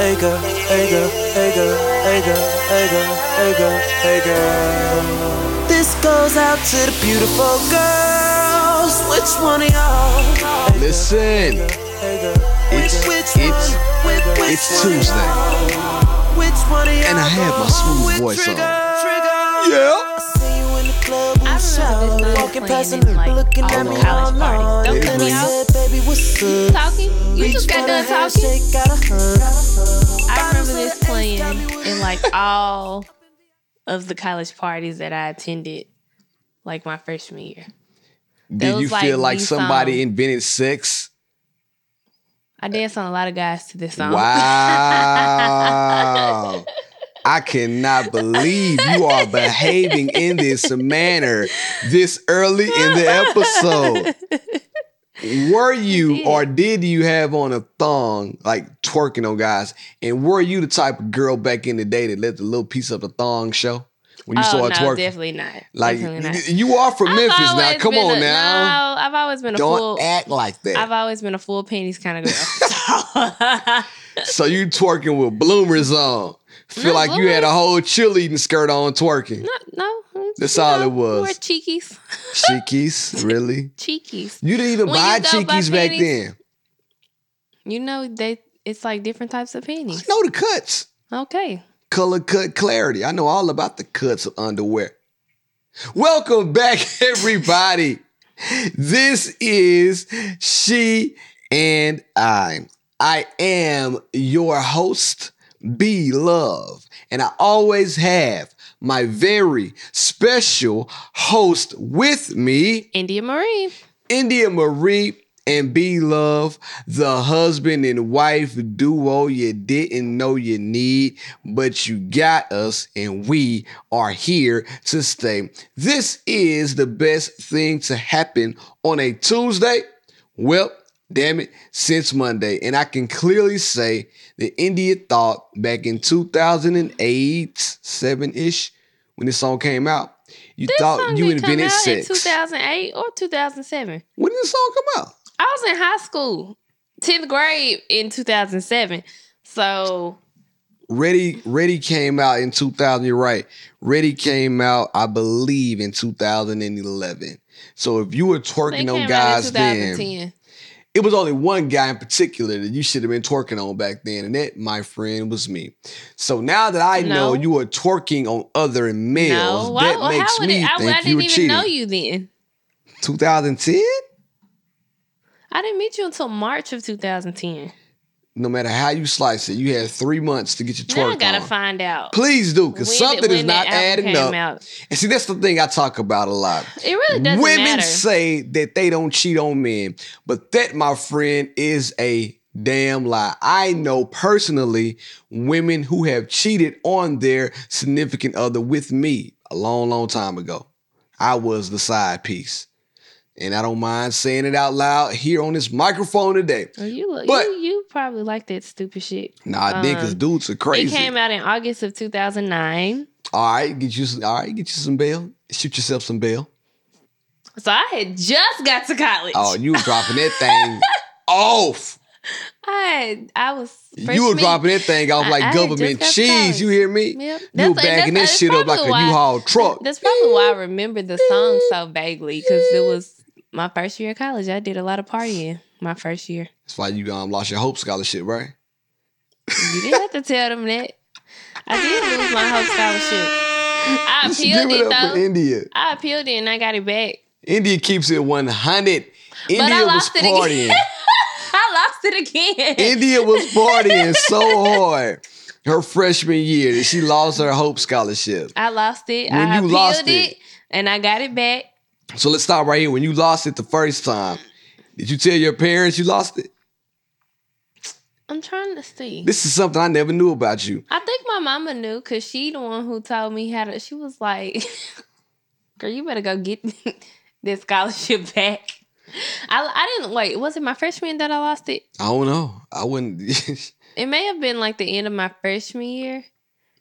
hey girl, hey girl, hey girl, hey girl, hey girl, hey girl, hey girl. This goes out to the beautiful girls. Which one of y'all? Listen, it's it's it's Tuesday, Which one of y'all? and I have my smooth voice on. Yeah. I remember this song Walking past playing and in like looking all at me college all parties. Don't cut me is. out. Baby, what's up? Talking? You just got done talking? This playing in like all of the college parties that I attended, like my freshman year. Did you like feel like somebody song. invented sex? I danced on a lot of guys to this song. Wow. I cannot believe you are behaving in this manner this early in the episode. Were you did. or did you have on a thong, like twerking on guys? And were you the type of girl back in the day that let the little piece of the thong show when you oh, saw no, twerking? definitely not. Like definitely not. you are from I've Memphis now. Come on a- now. No, I've always been a Don't full. act like that. I've always been a full panties kind of girl. so you twerking with bloomers on. Feel No, like you had a whole cheerleading skirt on twerking. no, no. That's all know, it was. We're cheekies. Cheekies, really? Cheekies. You didn't even When buy cheekies back panties- then. You know they. It's like different types of panties. Know the cuts. Okay. Color cut clarity. I know all about the cuts of underwear. Welcome back, everybody. This is She and I. I am your host, B Love, and I always have my very special host with me, India Marie. India Marie and B Love, the husband and wife duo you didn't know you need, but you got us and we are here to stay. This is the best thing to happen on a Tuesday. Well, damn it, since Monday. And I can clearly say that India thought back in 2008, 7 ish, when this song came out, you This thought you invented out sex. in 2008 or 2007. When did the song come out? I was in high school, 10th grade in 2007. So Ready, Ready came out in 2000. You're right. Ready came out, I believe, in 2011. So if you were twerking on guys then, 2010. It was only one guy in particular that you should have been twerking on back then, and that, my friend, was me. So now that I know you are twerking on other males, no, that how makes me it? I, think I you didn't were even cheating. know you then. 2010. I didn't meet you until March of 2010. No matter how you slice it, you had three months to get your Now I twerk gotta on. find out. Please do, because something is not adding up. out. And see, that's the thing I talk about a lot. It really doesn't Women matter. say that they don't cheat on men, but that, my friend, is a damn lie. I know personally women who have cheated on their significant other with me a long, long time ago. I was the side piece. And I don't mind saying it out loud here on this microphone today. Oh, you look, But- you you probably like that stupid shit. Nah, I did because Um, dudes are crazy. It came out in August of 2009. all right, get you some, all right, get you some bail. Shoot yourself some bail. So I had just got to college. Oh, you were dropping that thing off. I had, I was You were dropping that thing off like I had government cheese. You hear me? Yep. You were bagging that shit up like a why- U-Haul truck. That's probably why I remember the song so vaguely because it was my first year of college. I did a lot of partying my first year. That's why you um, lost your Hope Scholarship, right? You didn't have to tell them that. I did lose my Hope Scholarship. I appealed give it it up for though. India. I appealed it and I got it back. India keeps it 100. India I was lost it again. partying. I lost it again. India was partying so hard her freshman year that she lost her Hope Scholarship. I lost it. When I you appealed lost it, it. and I got it back. So let's stop right here. When you lost it the first time, did you tell your parents you lost it? I'm trying to see. This is something I never knew about you. I think my mama knew because she the one who told me how to. She was like, "Girl, you better go get this scholarship back." I I didn't wait. Was it my freshman that I lost it? I don't know. I wouldn't. It may have been like the end of my freshman year.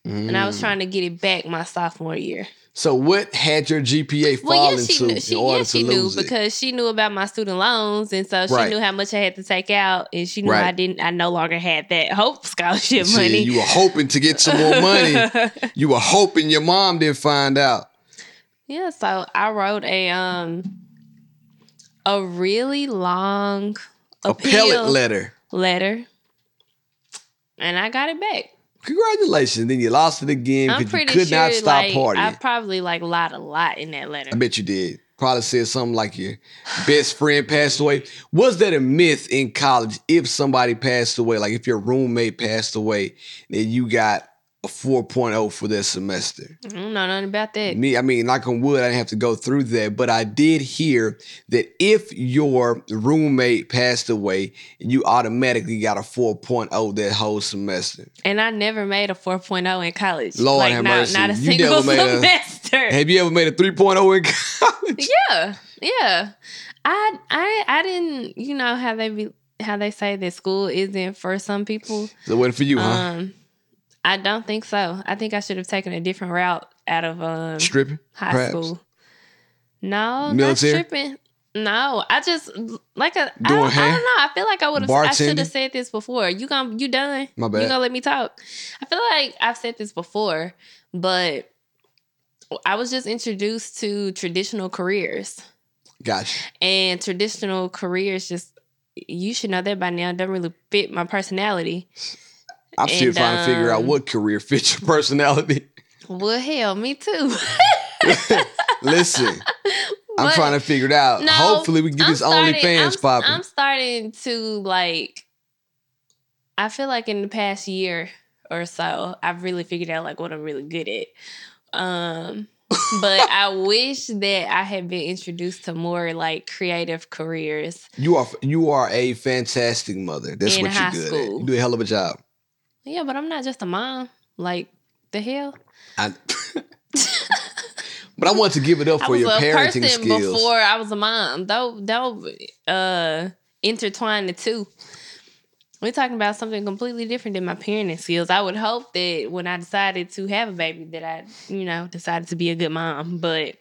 and I was Mm. trying to get it back my sophomore year. So what had your GPA fall Well, yeah, she into knew. She, in order yeah, to she knew lose it? because she knew about my student loans, and so she Right. knew how much I had to take out, and she knew Right. I didn't. I no longer had that Hope scholarship Shit, money. you were hoping to get some more money. you were hoping your mom didn't find out. yeah, so I wrote a um a really long appeal Appellate letter. letter, and I got it back. Congratulations. Then you lost it again because you could sure not stop like partying. I probably like lied a lot in that letter. I bet you did. Probably said something like your best friend passed away. Was that a myth in college? If somebody passed away, like if your roommate passed away, then you got a 4.0 for that semester. Mm-hmm, I don't know nothing about that. Me, I mean, knock on wood, I didn't have to go through that, but I did hear that if your roommate passed away, you automatically got a 4.0 that whole semester. And I never made a 4.0 in college. Lord like, have not, mercy. Not a You single made a- semester. Have you ever made a 3.0 in college? yeah, yeah. I, I, I didn't. You know how they be, how they say that school isn't for some people. So it wasn't for you, huh? Um, I don't think so. I think I should have taken a different route out of um Stripping? high perhaps? school. No, Military? not stripping. No, I just like a. I Doing don't, I hair? don't know. I feel like I would have. I should have said this before. You gonna you done? My bad. You gonna let me talk? I feel like I've said this before, but I was just introduced to traditional careers, Gotcha. and traditional careers just you should know that by now don't really fit my personality. I'm still And, trying to figure out um, what career fits your personality. Well, hell, me too. Listen, I'm trying to figure it out. No, Hopefully, we can get I'm this starting- OnlyFans I'm, popping. I'm starting to like. I feel like in the past year or so, I've really figured out like what I'm really good at. Um, but I wish that I had been introduced to more like creative careers. You are you are a fantastic mother. That's In what you're good at. You do a hell of a job. Yeah, but I'm not just a mom. Like the hell. I, but I want to give it up for your parenting skills. before I was a mom. Don't don't uh intertwine the two. We're talking about something completely different than my parenting skills. I would hope that when I decided to have a baby that I, you know, decided to be a good mom. But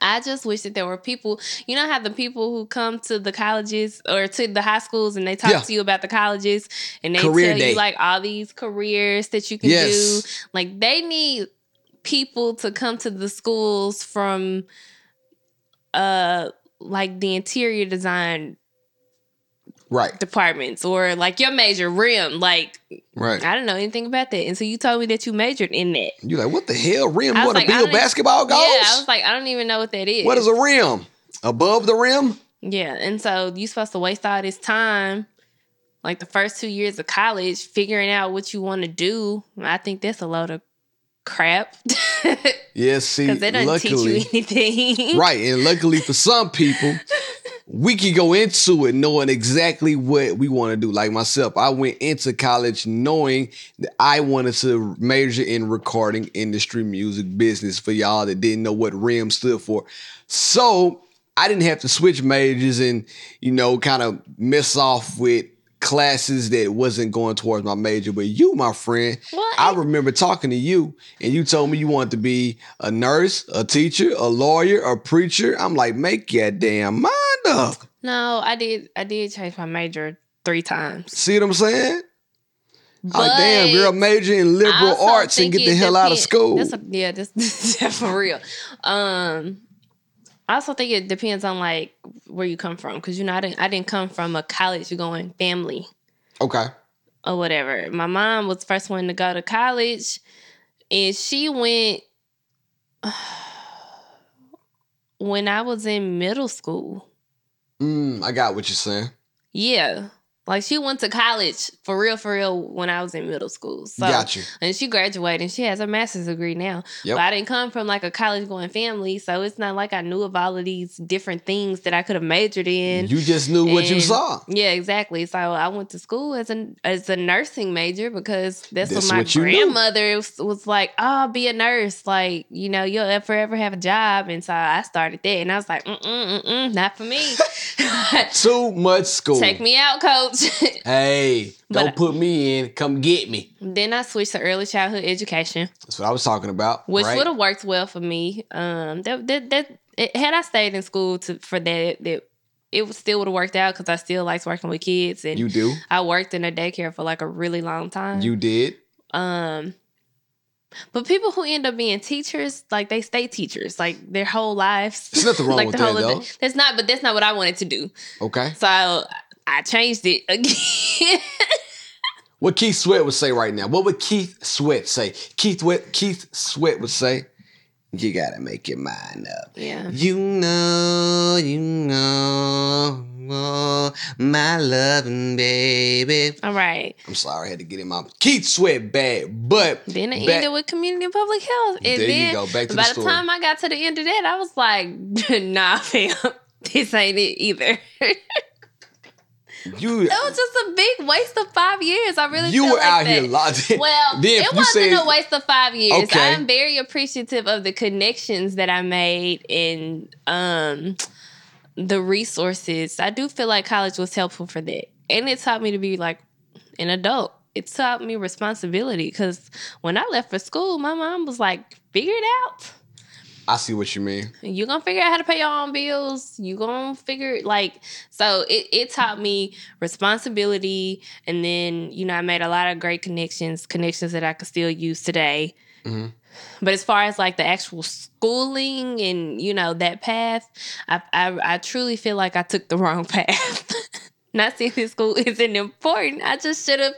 I just wish that there were people, you know how the people who come to the colleges or to the high schools and they talk Yeah. to you about the colleges and they Career tell day. you like all these careers that you can Yes. do. Like they need people to come to the schools from uh like the interior design Right, departments or like your major rim like right. i don't know anything about that and so you told me that you majored in that You're like, what the hell? Rim? I You want to like, I build basketball goals? yeah i was like i don't even know what that is what is a rim? Above the rim? yeah and so you're supposed to waste all this time like the first two years of college figuring out what you want to do i think that's a load of crap Yes, see, because they don't luckily, teach you anything right, and luckily for some people, we can go into it knowing exactly what we want to do. Like myself, I went into college knowing that I wanted to major in recording industry music business for y'all that didn't know what RIM stood for. So I didn't have to switch majors and, you know, kind of mess off with classes that wasn't going towards my major. But you, my friend, Well, I remember talking to you and you told me you wanted to be a nurse, a teacher, a lawyer, a preacher. I'm like, make your damn mind up. no i did i did change my major three times See what I'm saying? but like, damn, girl, major in liberal arts and get the hell out of school. That's a, yeah, that's, that's for real. Um, I also think it depends on like where you come from because you know I didn't I didn't come from a college going family okay. or whatever. My mom was the first one to go to college, and she went when I was in middle school. Mm, I got what you're saying. Yeah. Like she went to college for real, for real when I was in middle school. So got you. and she graduated and she has a master's degree now. Yep. But I didn't come from like a college going family, so it's not like I knew of all of these different things that I could have majored in. You just knew what you saw. Yeah, exactly. So I went to school as a as a nursing major because that's, That's what my what grandmother was, was like. Oh, be a nurse. Like you know, you'll forever have a job. And so I started that, and I was like, mm mm mm, mm not for me. Too much school. Take me out, coach. Hey, don't put me in. Come get me. then I switched to early childhood education, That's what I was talking about. which right? would have worked well for me. Um, that that, that it, had I stayed in school to for that that it would- still would have worked out because I still liked working with kids and You do. I worked in a daycare for like a really long time. You did. Um, but people who end up being teachers, like they stay teachers, like their whole lives. There's nothing wrong like with their that, whole- though. That's not, but that's not what I wanted to do. Okay. So I, I changed it again. What Keith Sweat would say right now? What would Keith Sweat say? Keith Sweat, Keith Sweat would say, "You gotta make your mind up. yeah. You know, you know, oh, my loving baby." All right. I'm sorry, I had to get him out. Keith Sweat bad, but Then it back- ended with community and public health. And There you then go, back to the by the, story. time I got to the end of that, I was like, nah, fam, this ain't it either. It was just a big waste of five years. I really you were like out that. here locked. Well, then it you wasn't said- a waste of five years. Okay. I am very appreciative of the connections that I made and um the resources. I do feel like college was helpful for that. And it taught me to be like an adult. It taught me responsibility because when I left for school, my mom was like, figure it out. I see what you mean. You're gonna figure out how to pay your own bills you gonna figure like so it, it taught me responsibility and then you know i made a lot of great connections connections that i could still use today Mhm. but as far as like the actual schooling and you know that path i i, I truly feel like i took the wrong path not saying this school isn't important i just should have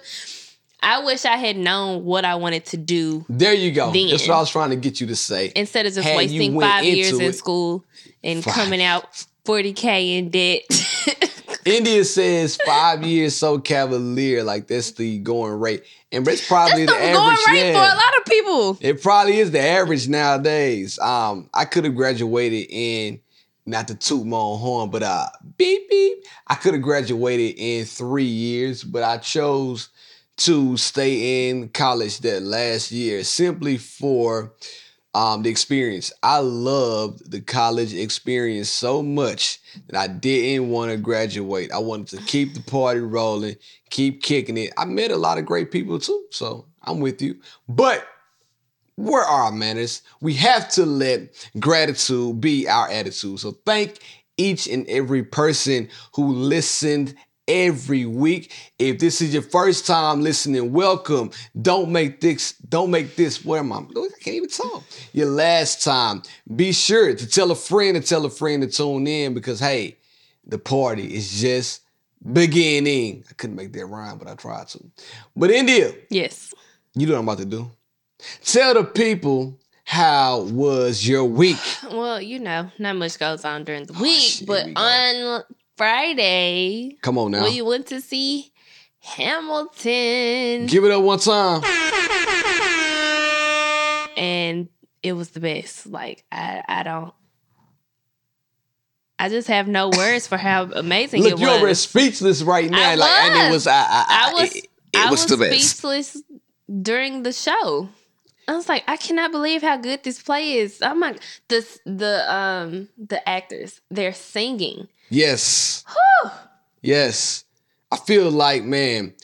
i wish i had known what i wanted to do There you go. Then. That's what I was trying to get you to say. instead of just Had wasting five years into in school and Five. coming out 40k in debt. India says five years so cavalier, like that's the going rate, and it's probably That's the the going rate yeah. for a lot of people. It probably is the average nowadays. Um, I could have graduated in not to toot my own horn, but uh, beep beep. I could have graduated in three years, but I chose to stay in college that last year simply for um, the experience. I loved the college experience so much that I didn't want to graduate. I wanted to keep the party rolling, keep kicking it. I met a lot of great people too, so I'm with you. But where are our manners? We have to let gratitude be our attitude. So thank each and every person who listened every week. If this is your first time listening, welcome. Don't make this, don't make this, where am I? I can't even talk. Your last time. Be sure to tell a friend to tell a friend to tune in because hey, the party is just beginning. I couldn't make that rhyme, but I tried to. But India, Yes. you know what I'm about to do. Tell the people how was your week. Well, you know, not much goes on during the Oh, week, shit, but we on Friday, Come on now. we went to see Hamilton, Give it up one time. and it was the best. Like I, I don't. I just have no words for how amazing Look, it you're already speechless right now. I like, and it was. was, I, I, I was, it, it I was, was the best. speechless during the show. I was like, I cannot believe how good this play is. I'm like, this the um the actors, they're singing. Yes. Yes. I feel like, man,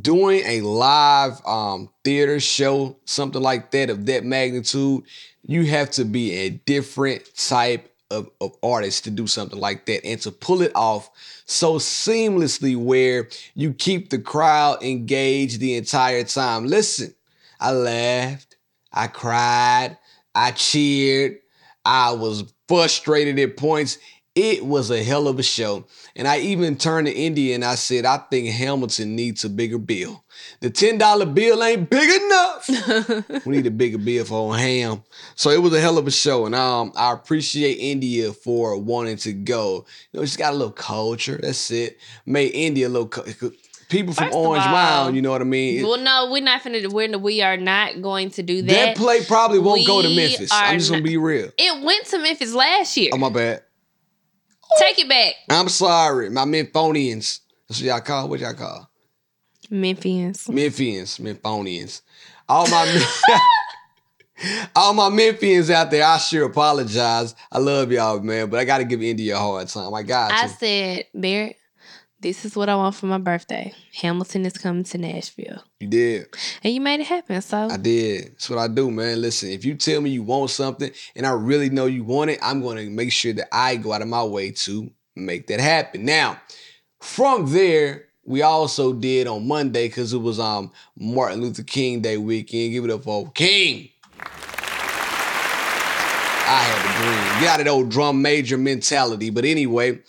doing a live um theater show, something like that of that magnitude, you have to be a different type of, of artist to do something like that and to pull it off so seamlessly where you keep the crowd engaged the entire time. Listen, I laughed, I cried, I cheered, I was frustrated at points. It was a hell of a show. And I even turned to India and I said, I think Hamilton needs a bigger bill. The $10 bill ain't big enough. we need a bigger bill for ham. So it was a hell of a show. And um, I appreciate India for wanting to go. You know, she's got a little culture. That's it. Made India a little. cu- People from First Orange all, Mound, you know what I mean? well, no, we're not finna. We're we are not going to do that. that play probably won't go to Memphis. I'm just gonna not- be real. it went to Memphis last year. Oh my bad. Take it back, I'm sorry, my Memphonians. That's what y'all call. What y'all call? Memphians. Memphians, Memphonians. All my all my Memphians out there, I sure apologize. I love y'all, man, but I got to give India a hard time. I got I to. said, Barrett, this is what I want for my birthday. Hamilton is coming to Nashville. You did. And you made it happen. So I did. That's what I do, man. Listen, if you tell me you want something and I really know you want it, I'm going to make sure that I go out of my way to make that happen. Now, from there, we also did on Monday because it was um Martin Luther King Day weekend. Give it up for King. I had a dream. Get out of the old drum major mentality. But anyway,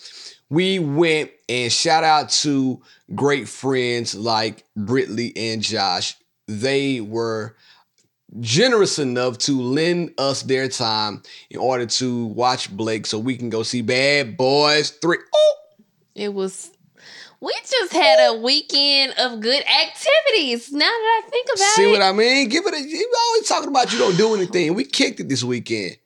we went and shout out to great friends like Britley and Josh. They were generous enough to lend us their time in order to watch Blake so we can go see Bad Boys 3. Oh! it was we just had a weekend of good activities. Now that I think about See it. See what I mean? Give it a you always talking about you don't do anything. We kicked it this weekend.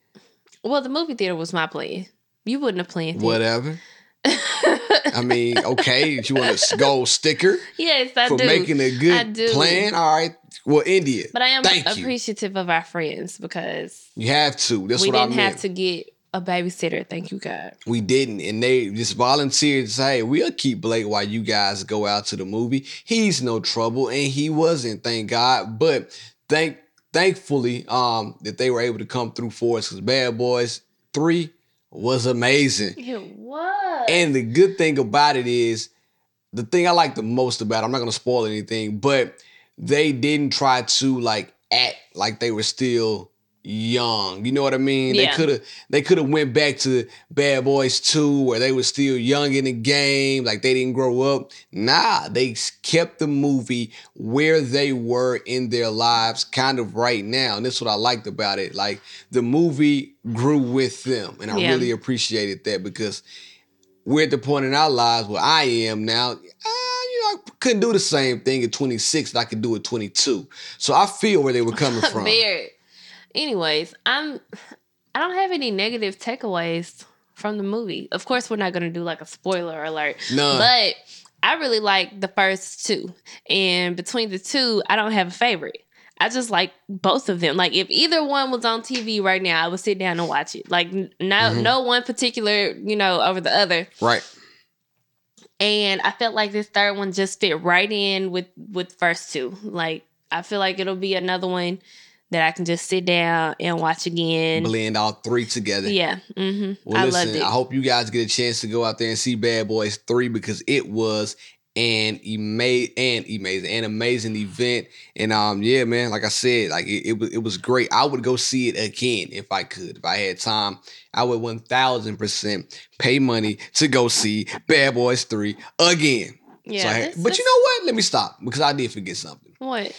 well, the movie theater was my plan. You wouldn't have planned it. Whatever. I mean, okay, if you want a gold sticker yes, I for do. making a I good plan, all right. Well, India. But I am Thank you. appreciative of our friends because You have to. That's we what I didn't have to get a babysitter. Thank you, God. We didn't, and they just volunteered to say, hey, "We'll keep Blake while you guys go out to the movie. He's no trouble, and he wasn't, thank God. But thank, thankfully, um, that they were able to come through for us because Bad Boys Three was amazing. It was. And the good thing about it is, the thing I like the most about it, I'm not gonna spoil anything, but they didn't try to like act like they were still young. You know what I mean? They could have they could have went back to Bad Boys 2 where they were still young in the game, like they didn't grow up. Nah, they kept the movie where they were in their lives kind of right now. And that's what I liked about it. Like the movie grew with them. And I Yeah. really appreciated that because we're at the point in our lives where I am now. Uh, you know, I couldn't do the same thing at 26 that I could do at 22. So I feel where they were coming from. Very. Anyways, I'm. I don't have any negative takeaways from the movie. Of course, we're not going to do like a spoiler alert. None. But I really like the first two, and between the two, I don't have a favorite. I just like both of them. Like if either one was on TV right now, I would sit down and watch it. Like no, Mhm. no one particular, you know, over the other. Right. And I felt like this third one just fit right in with with first two. Like I feel like it'll be another one that I can just sit down and watch again. Blend all three together. Yeah, hmm Well, I listen, loved it. I hope you guys get a chance to go out there and see Bad Boys 3 because it was an ama- and amazing an amazing event. And um, yeah, man, like I said, like it, it was it was great. I would go see it again if I could. If I had time, I would one thousand percent pay money to go see Bad Boys 3 again. yeah, So had- this- but you know what? Let me stop because I did forget something. what?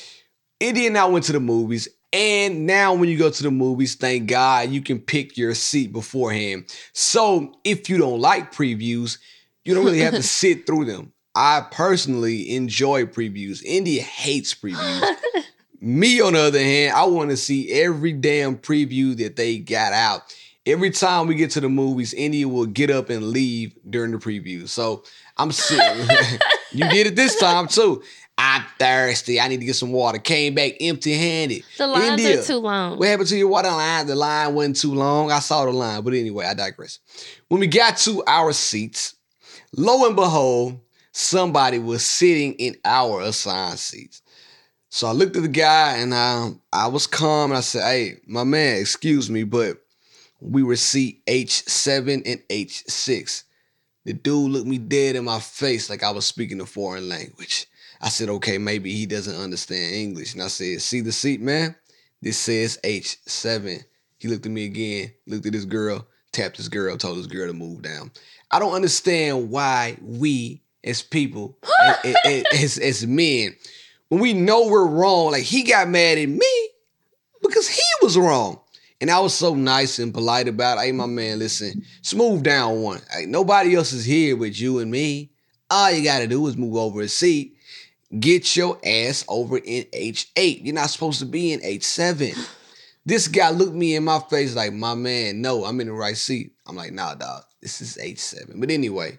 India and I went to the movies. And now, when you go to the movies, thank God you can pick your seat beforehand. So, if you don't like previews, you don't really have to sit through them. I personally enjoy previews. India hates previews. Me, on the other hand, I want to see every damn preview that they got out. Every time we get to the movies, India will get up and leave during the preview. So I'm sitting. you did it this time too. I'm thirsty. I need to get some water. Came back empty handed. The lines India, are too long. What happened to your water line? The line wasn't too long. I saw the line, but anyway, I digress. When we got to our seats, lo and behold, somebody was sitting in our assigned seats. So I looked at the guy and um, I was calm and I said, Hey, my man, excuse me, but we were seat H7 and H6. The dude looked me dead in my face like I was speaking a foreign language. I said, okay, maybe he doesn't understand English. And I said, see the seat, man? This says H7. He looked at me again, looked at this girl, tapped this girl, told this girl to move down. I don't understand why we as people, as, as, as men, when we know we're wrong, like he got mad at me because he was wrong. And I was so nice and polite about it. Hey, my man, listen, smooth down one. Hey, nobody else is here with you and me. All you gotta do is move over a seat. Get your ass over in H8. You're not supposed to be in H7. This guy looked me in my face like, my man, no, I'm in the right seat. I'm like, nah, dog, this is H7. But anyway,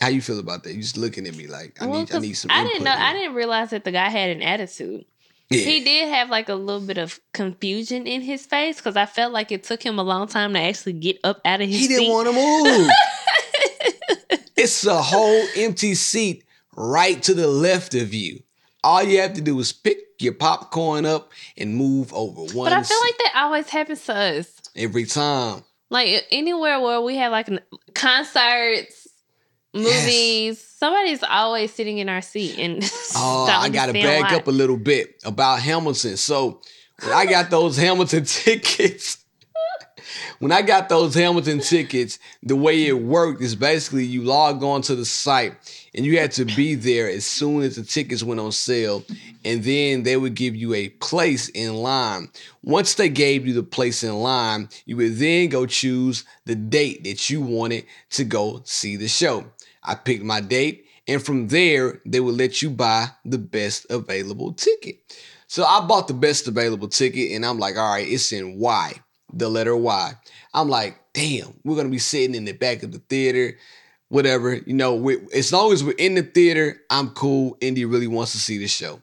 how you feel about that? You just looking at me like, I Well, need, I need some. I didn't know. here. I didn't realize that the guy had an attitude. Yeah. He did have like a little bit of confusion in his face because I felt like it took him a long time to actually get up out of his seat. He didn't want to move. It's a whole empty seat right to the left of you. All you have to do is pick your popcorn up and move over one. But I feel like that always happens to us. every time. Like anywhere where we have like concerts, movies, somebody's always sitting in our seat. And Oh, I got to back why. up a little bit about Hamilton. So when I got those Hamilton tickets, when I got those Hamilton tickets, the way it worked is basically you log on to the site and you had to be there as soon as the tickets went on sale. And then they would give you a place in line. Once they gave you the place in line, you would then go choose the date that you wanted to go see the show. I picked my date, and from there, they would let you buy the best available ticket. So I bought the best available ticket, and I'm like, all right, it's in Y, the letter Y. I'm like, damn, we're gonna be sitting in the back of the theater, whatever. You know, we, as long as we're in the theater, I'm cool. Indy really wants to see the show.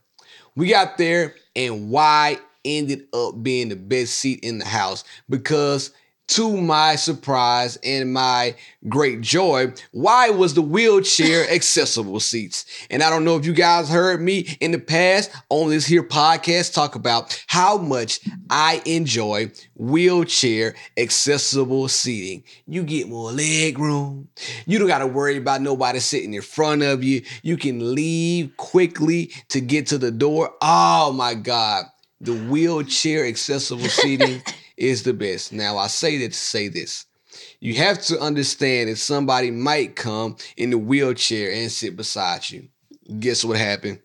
We got there, and Y ended up being the best seat in the house because, to my surprise and my great joy, why was the wheelchair accessible seats. And I don't know if you guys heard me in the past on this here podcast talk about how much I enjoy wheelchair accessible seating. You get more leg room. You don't got to worry about nobody sitting in front of you. You can leave quickly to get to the door. Oh my God. The wheelchair accessible seating is the best. Now, I say that to say this. You have to understand that somebody might come in the wheelchair and sit beside you. Guess what happened?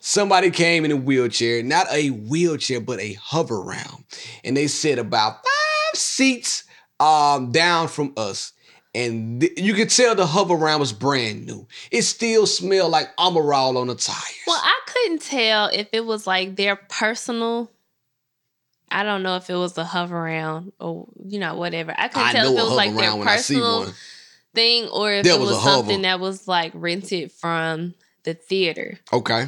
Somebody came in a wheelchair, not a wheelchair, but a Hoveround. And they sat about five seats um, down from us. And th- you could tell the Hoveround was brand new. It still smelled like Armor All on the tires. Well, I couldn't tell if it was like their personal. I don't know if it was a Hoveround or you know whatever. I couldn't I tell if it was like their round when I see personal thing or if There it was was, something that was like rented from the theater. Okay.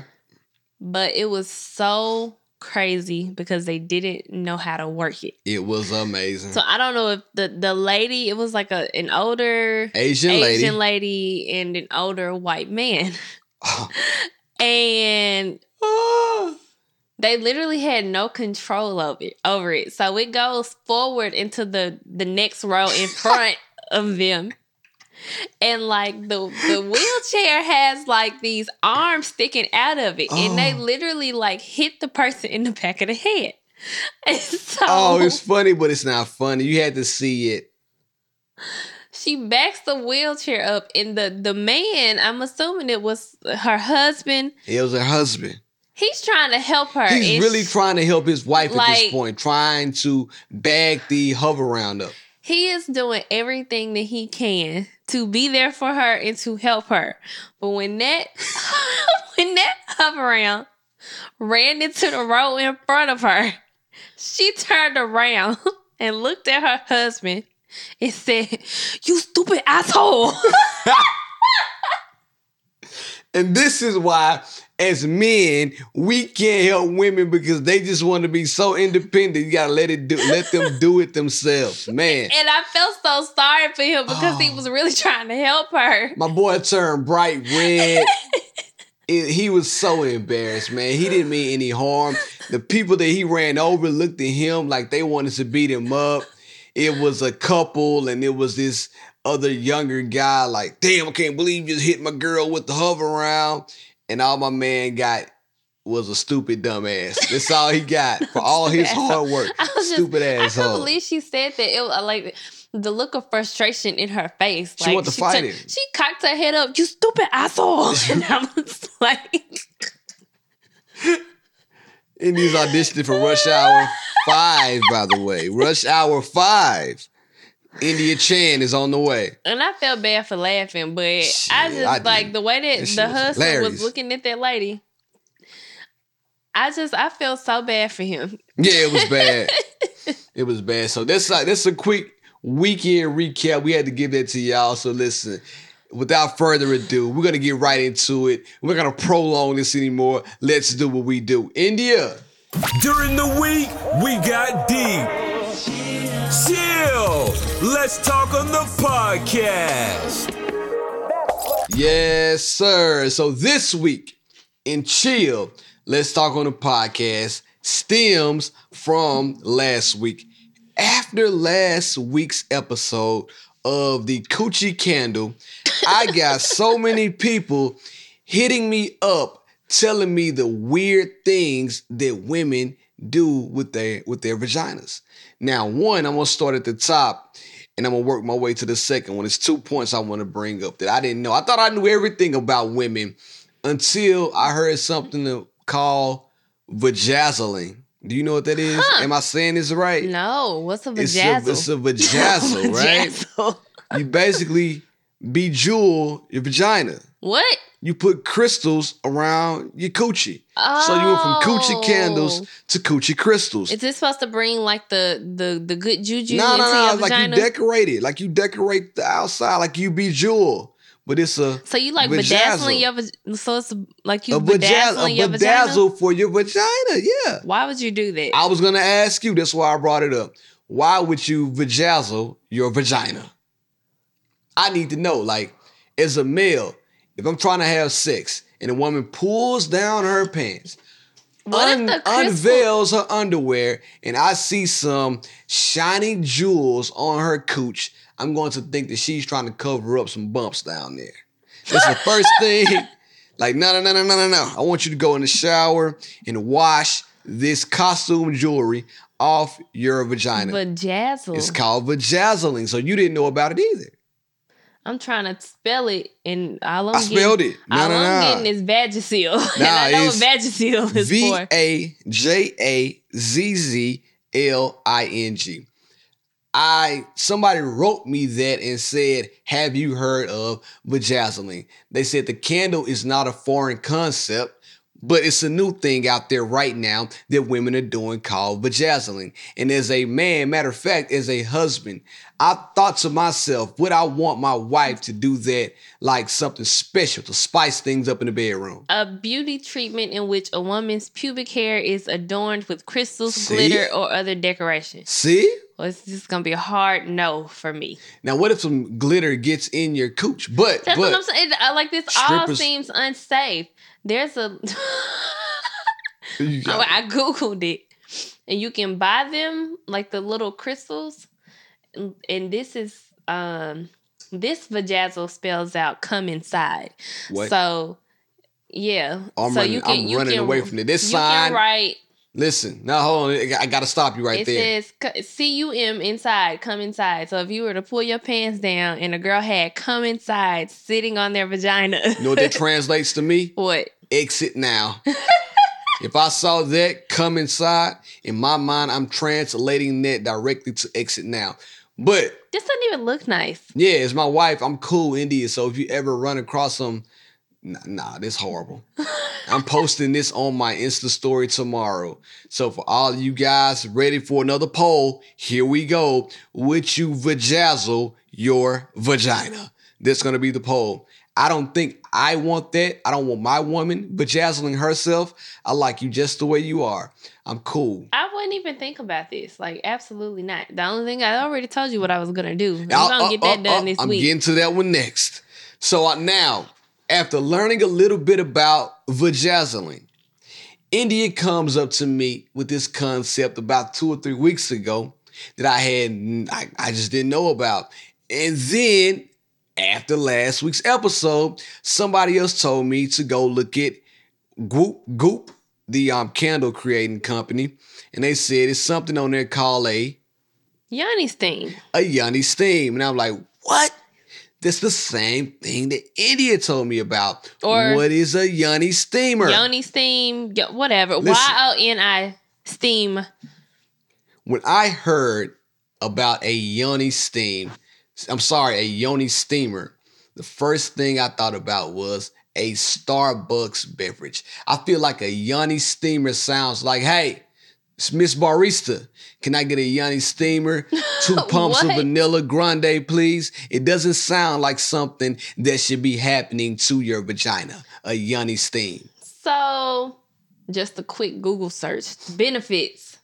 But it was so crazy because they didn't know how to work it. It was amazing. So I don't know if the the lady it was like a an older Asian, Asian lady. lady and an older white man. and Ah. They literally had no control of it over it. So it goes forward into the the next row in front of them. And like the the wheelchair has like these arms sticking out of it, and they Oh. literally like hit the person in the back of the head. So oh, it's funny, but it's not funny. You had to see it. she backs the wheelchair up, and the the man, I'm assuming it was her husband. It was her husband. He's trying to help her. He's and really trying to help his wife at this point, trying to bag the Hoveround up. he is doing everything that he can to be there for her and to help her. But when that when that Hoveround ran into the road in front of her, she turned around and looked at her husband and said, "You stupid asshole." And this is why, as men, we can't help women because they just want to be so independent. You gotta let it do, let them do it themselves, man. and I felt so sorry for him because he Oh. was really trying to help her. My boy turned bright red. It- he was so embarrassed, man. He didn't mean any harm. The people that he ran over looked at him like they wanted to beat him up. It was a couple, and it was this other younger guy. Like, damn, I can't believe you just hit my girl with the Hoveround. And all my man got was a stupid dumbass. That's all he got for all his hard work. Was just- Stupid I asshole. couldn't believe she said that. It was uh, like the look of frustration in her face. She like, wanted to fight took- him. She cocked her head up. You stupid asshole! and I was like, Indy's auditioning for Rush Hour 5, by the way. Rush Hour 5. India Chan is on the way. and I felt bad for laughing, but I just I like the way that That the was husband hilarious. was looking at that lady. I just I felt so bad for him. Yeah, it was bad. it was bad. So that's like uh, that's a quick weekend recap. We had to give that to y'all. So listen, without further ado, we're gonna get right into it. We're not gonna prolong this anymore. Let's do what we do. India. During the week, we got deep. Chill. Let's talk on the podcast. Yes, sir. So this week in Chill, let's talk on the podcast stems from last week. After last week's episode of the Coochie Candle, I got so many people hitting me up telling me the weird things that women do with their with their vaginas. Now, one, I'm gonna start at the top and I'm gonna work my way to the second one. It's two points I want to bring up that I didn't know. I thought I knew everything about women until I heard something to call vajazzling. Do you know what that is? Huh. Am I saying this right? No, what's a It's a, vajazzle? it's a vajazzle, right? You basically bejewel your vagina. What? You put crystals around your coochie. So you went from coochie Oh. candles to coochie crystals. Is this supposed to bring like the the the good juju No, into no, no. Like vagina? you decorate it. Like you decorate the outside. Like you bejewel. But it's a so you like Vajazzle. bedazzling your so it's like you a bedazzle, bedazzling a your vagina. bedazzle for your vagina. Yeah. Why would you do that? I was gonna ask you. That's why I brought it up. Why would you vajazzle your vagina? I need to know. Like, as a male, if I'm trying to have sex and a woman pulls down her pants, un- unveils her underwear, and I see some shiny jewels on her cooch, I'm going to think that she's trying to cover up some bumps down there. That's the first thing. Like, no, no, no, no, no, no, no. I want you to go in the shower and wash this costume jewelry off your vagina. Vajazzle. it's called vajazzling. So you didn't know about it either. I'm trying to spell it, and all I'm I spelled it. No, all no, I'm no. getting is Vagisil. and Nah, I know what Vagisil is V for. A J A Z Z L I N G. I somebody wrote me that and said, "Have you heard of vajazzling?" They said the candle is not a foreign concept, but it's a new thing out there right now that women are doing called vajazzling. And as a man, matter of fact, as a husband, I thought to myself, would I want my wife to do that like something special to spice things up in the bedroom? A beauty treatment in which a woman's pubic hair is adorned with crystals, See? glitter, or other decoration. See? Well, it's just gonna be a hard no for me. Now, what if some glitter gets in your cooch? But That's what I'm but saying. I like this. All seems unsafe. There's a. I googled it, and you can buy them like the little crystals, and, this is um this vajazzle spells out come inside. What? So yeah, I'm so running- you can I'm you running can, away from it. This you sign write. listen. Now hold on, I got to stop you right it there. It says C U M inside, come inside. So if you were to pull your pants down and a girl had come inside sitting on their vagina, you know what that translates to me? what? Exit now. if I saw that come inside, in my mind, I'm translating that directly to exit now. But This doesn't even look nice. yeah, it's my wife. I'm cool, India. So if you ever run across some, nah, nah this horrible. I'm posting this on my Insta story tomorrow. So for all you guys ready for another poll, here we go. Would you vajazzle your vagina? That's gonna be the poll. I don't think I want that. I don't want my woman vajazzling herself. I like you just the way you are. I'm cool. I wouldn't even think about this. Like, absolutely not. The only thing I already told you what I was gonna do. I'm gonna uh, get that uh, done uh, this I'm week. getting to that one next. So uh, now, after learning a little bit about vajazzling, India comes up to me with this concept about two or three weeks ago that I had I, I just didn't know about. And then after last week's episode, somebody else told me to go look at Goop Goop, the um, candle creating company, and they said it's something on there called a Yanni's steam. a Yoni steam. And I'm like, what? That's the same thing that India told me about. Or- what is a Yoni steamer? Yoni steam, whatever. Y O N I steam. When I heard about a Yoni steam, I'm sorry, a Yoni steamer, the first thing I thought about was a Starbucks beverage. I feel like a Yoni steamer sounds like, hey, Miss Barista. Can I get a Yanni steamer? Two pumps of vanilla grande, please. It doesn't sound like something that should be happening to your vagina. A Yanni steam. So, just a quick Google search. Benefits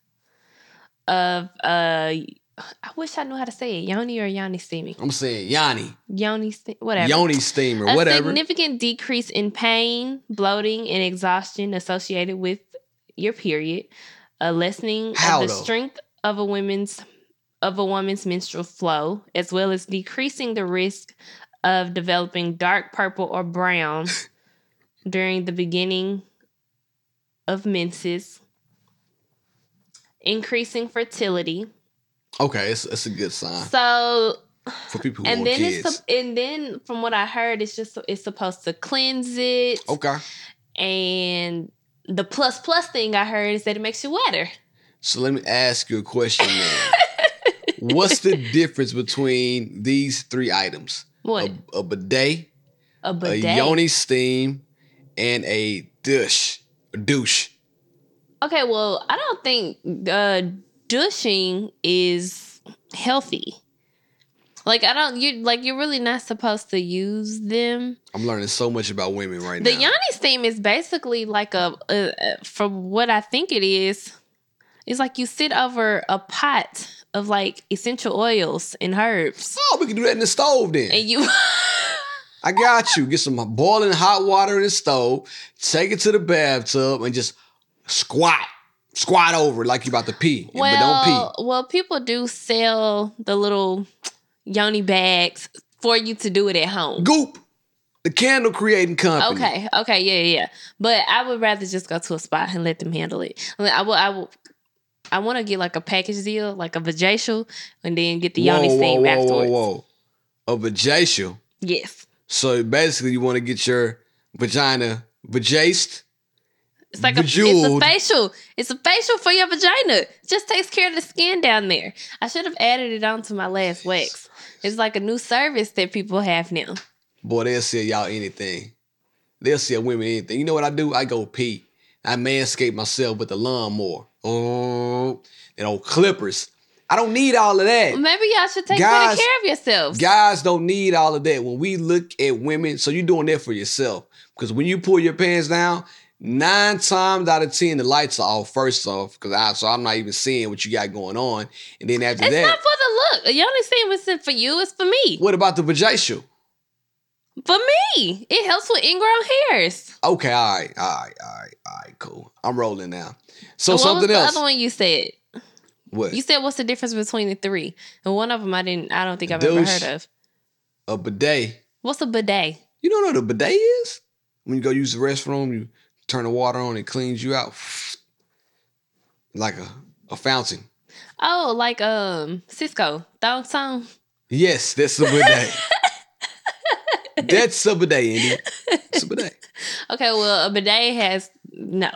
of uh I wish I knew how to say it. Yoni or yoni steaming. I'm saying Yanni, Yoni, ste- whatever. Yoni steamer, a whatever. significant decrease in pain, bloating, and exhaustion associated with your period, a lessening How, of the though? strength of a woman's of a woman's menstrual flow, as well as decreasing the risk of developing dark purple or brown during the beginning of menses, increasing fertility. Okay, it's, it's a good sign So for people who and then kids. it's and then from what I heard, it's just it's supposed to cleanse it. okay, And the plus plus thing I heard is that it makes you wetter. so let me ask you a question. What's the difference between these three items? What? A, a bidet, A, a yoni steam, and a douche. A douche. Okay, well, I don't think uh douching is healthy. Like I don't you like you're really not supposed to use them. I'm learning so much about women right now. The now. yoni steam is basically like a, a, a from what I think it is. It's like you sit over a pot of like essential oils and herbs, oh, we can do that in the stove then. and you. I got you. Get some boiling hot water in the stove, take it to the bathtub, and just squat. Squat over like you about to pee. but don't Well, pee. well, people do sell the little yoni bags for you to do it at home. Goop. The candle creating company. Okay, okay, yeah, yeah, yeah. But I would rather just go to a spot and let them handle it. I mean, I will, I will, I want to get like a package deal, like a vajacial, and then get the yoni whoa, steam whoa, whoa, afterwards. whoa, whoa. A vajacial. Yes, So basically, you want to get your vagina vajaced. It's like a, it's a facial. It's a facial for your vagina. It just takes care of the skin down there. I should have added it onto my last wax. It's like a new service that people have now. Boy, they'll sell y'all anything. They'll sell women anything. You know what I do? I go pee. I manscape myself with the lawnmower. Oh, and old clippers. I don't need all of that. Maybe y'all should take Guys- better care of yourselves. Guys don't need all of that. When we look at women, so you're doing that for yourself. Because when you pull your pants down, nine times out of ten, the lights are off first off. Because I so I'm not even seeing what you got going on. And then after it's that, not for the look. You only see what's for you. It's for me. what about the vajacial? For me, it helps with ingrown hairs. Okay, all right, all right, all right, all right, cool. I'm rolling now. So what something was the else. other one you said? What? You said what's the difference between the three? And one of them I didn't. I don't think I've ever heard of. a bidet. What's a bidet? You don't know what a bidet is? When you go use the restroom, you turn the water on, it cleans you out. Like a, a fountain. Oh, like um Sisqo thong song. Yes, that's a bidet. that's a bidet, Indy. It's a bidet. Okay, well a bidet has no,